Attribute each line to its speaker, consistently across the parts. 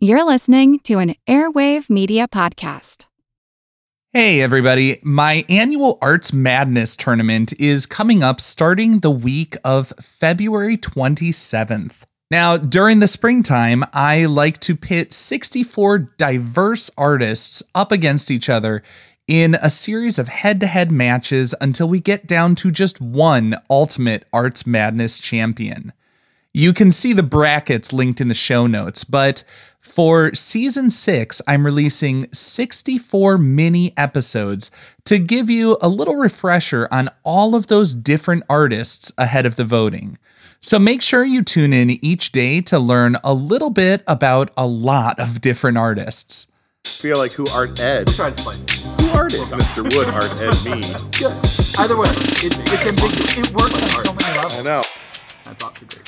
Speaker 1: You're listening to an Airwave Media Podcast.
Speaker 2: Hey, everybody. My annual Arts Madness tournament is coming up starting the week of February 27th. Now, during the springtime, I like to pit 64 diverse artists up against each other in a series of head to head matches until we get down to just one Ultimate Arts Madness champion. You can see the brackets linked in the show notes, but for season six, I'm releasing 64 mini episodes to give you a little refresher on all of those different artists ahead of the voting. So make sure you tune in each day to learn a little bit about a lot of different artists.
Speaker 3: feel like who art ed?
Speaker 4: Try to spice it.
Speaker 3: Who art ed? Mr. Wood art ed me.
Speaker 4: Yeah. Either way, it, it's ambiguous. It works on so many levels.
Speaker 3: I know.
Speaker 4: That's off to a great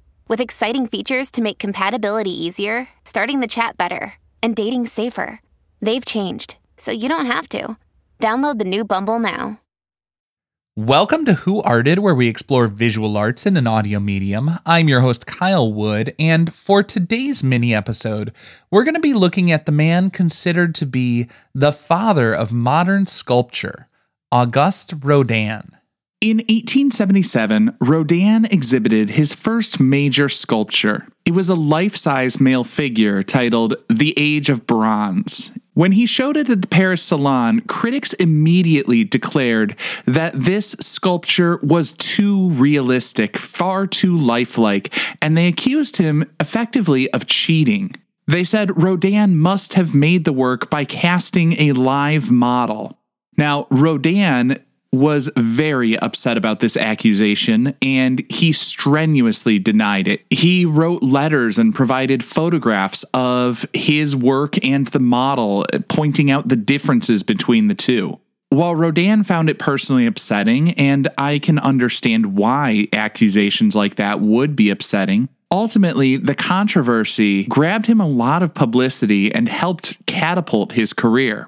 Speaker 5: with exciting features to make compatibility easier, starting the chat better, and dating safer. They've changed, so you don't have to. Download the new Bumble now.
Speaker 2: Welcome to Who Arted, where we explore visual arts in an audio medium. I'm your host, Kyle Wood, and for today's mini episode, we're going to be looking at the man considered to be the father of modern sculpture, Auguste Rodin.
Speaker 6: In 1877, Rodin exhibited his first major sculpture. It was a life size male figure titled The Age of Bronze. When he showed it at the Paris Salon, critics immediately declared that this sculpture was too realistic, far too lifelike, and they accused him effectively of cheating. They said Rodin must have made the work by casting a live model. Now, Rodin was very upset about this accusation and he strenuously denied it. He wrote letters and provided photographs of his work and the model, pointing out the differences between the two. While Rodin found it personally upsetting, and I can understand why accusations like that would be upsetting, ultimately the controversy grabbed him a lot of publicity and helped catapult his career.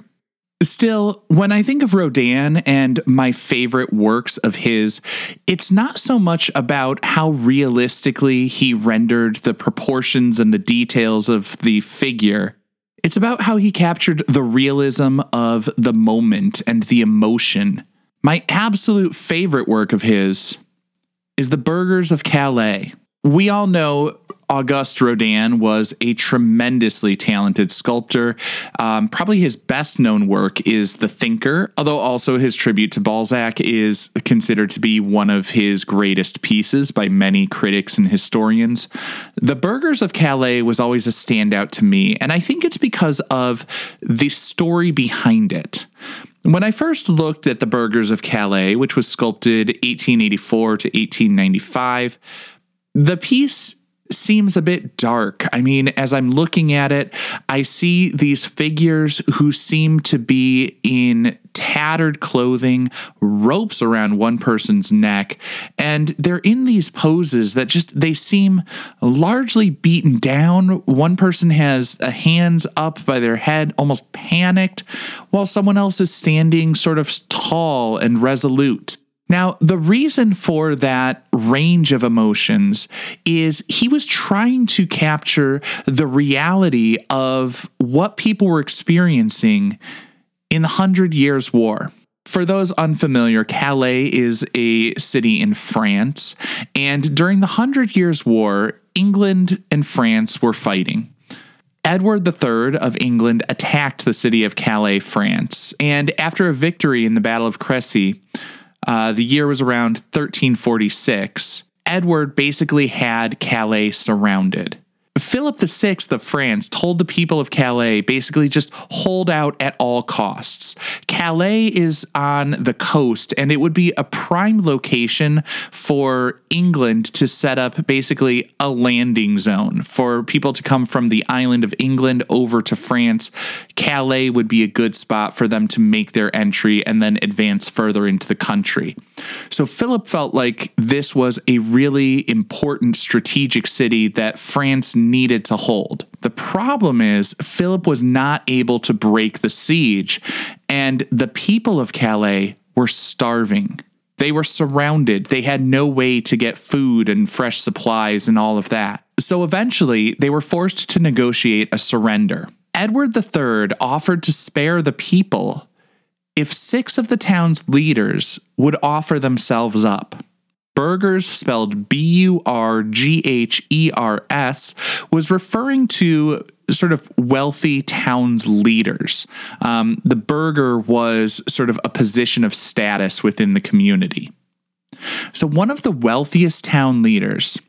Speaker 6: Still, when I think of Rodin and my favorite works of his, it's not so much about how realistically he rendered the proportions and the details of the figure. It's about how he captured the realism of the moment and the emotion. My absolute favorite work of his is The Burghers of Calais. We all know Auguste Rodin was a tremendously talented sculptor. Um, probably his best known work is The Thinker, although also his tribute to Balzac is considered to be one of his greatest pieces by many critics and historians. The Burghers of Calais was always a standout to me, and I think it's because of the story behind it. When I first looked at the Burghers of Calais, which was sculpted 1884 to 1895, the piece seems a bit dark. I mean, as I'm looking at it, I see these figures who seem to be in tattered clothing, ropes around one person's neck, and they're in these poses that just they seem largely beaten down. One person has a hands up by their head, almost panicked, while someone else is standing sort of tall and resolute. Now, the reason for that range of emotions is he was trying to capture the reality of what people were experiencing in the Hundred Years' War. For those unfamiliar, Calais is a city in France, and during the Hundred Years' War, England and France were fighting. Edward III of England attacked the city of Calais, France, and after a victory in the Battle of Crecy, uh, the year was around 1346. Edward basically had Calais surrounded. Philip VI of France told the people of Calais basically just hold out at all costs. Calais is on the coast, and it would be a prime location for England to set up basically a landing zone for people to come from the island of England over to France. Calais would be a good spot for them to make their entry and then advance further into the country. So Philip felt like this was a really important strategic city that France needed to hold. The problem is, Philip was not able to break the siege, and the people of Calais were starving. They were surrounded. They had no way to get food and fresh supplies and all of that. So eventually, they were forced to negotiate a surrender. Edward III offered to spare the people if six of the town's leaders would offer themselves up. Burghers, spelled B U R G H E R S, was referring to sort of wealthy towns leaders. Um, the burgher was sort of a position of status within the community. So, one of the wealthiest town leaders,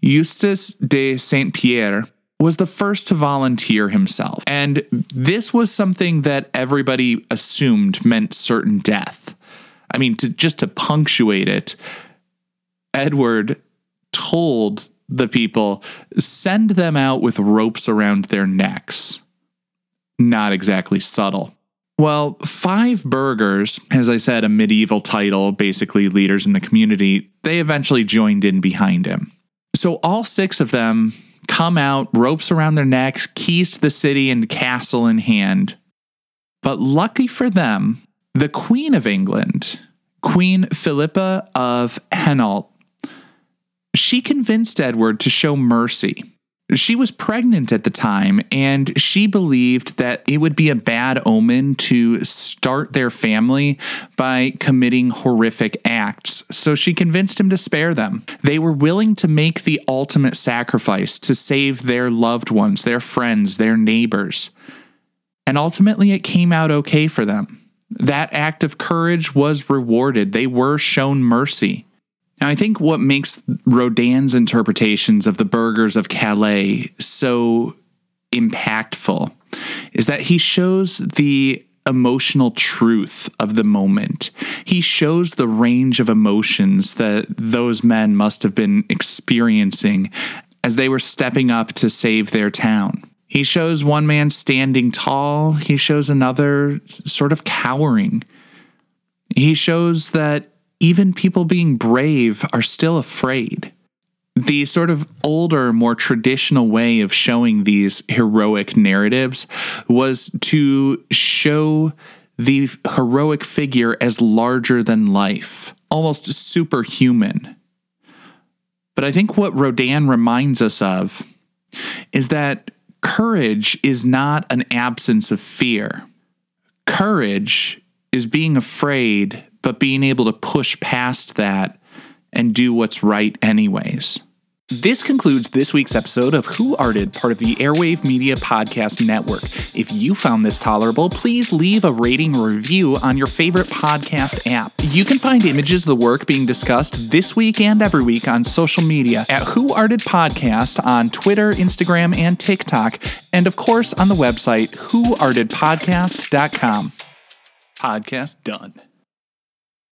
Speaker 6: Eustace de Saint Pierre, was the first to volunteer himself. And this was something that everybody assumed meant certain death. I mean, to just to punctuate it, Edward told the people send them out with ropes around their necks. Not exactly subtle. Well, five burghers, as I said, a medieval title, basically leaders in the community, they eventually joined in behind him. So all six of them come out, ropes around their necks, keys to the city and castle in hand. But lucky for them, the Queen of England, Queen Philippa of Hainault, she convinced Edward to show mercy. She was pregnant at the time, and she believed that it would be a bad omen to start their family by committing horrific acts. So she convinced him to spare them. They were willing to make the ultimate sacrifice to save their loved ones, their friends, their neighbors. And ultimately, it came out okay for them. That act of courage was rewarded, they were shown mercy. Now, I think what makes Rodin's interpretations of the burghers of Calais so impactful is that he shows the emotional truth of the moment. He shows the range of emotions that those men must have been experiencing as they were stepping up to save their town. He shows one man standing tall, he shows another sort of cowering. He shows that even people being brave are still afraid. The sort of older, more traditional way of showing these heroic narratives was to show the heroic figure as larger than life, almost superhuman. But I think what Rodin reminds us of is that courage is not an absence of fear. Courage is being afraid but being able to push past that and do what's right anyways. This concludes this week's episode of Who Arted, part of the Airwave Media Podcast Network. If you found this tolerable, please leave a rating or review on your favorite podcast app. You can find images of the work being discussed this week and every week on social media at Who Arted Podcast on Twitter, Instagram, and TikTok, and of course on the website whoartedpodcast.com. Podcast done.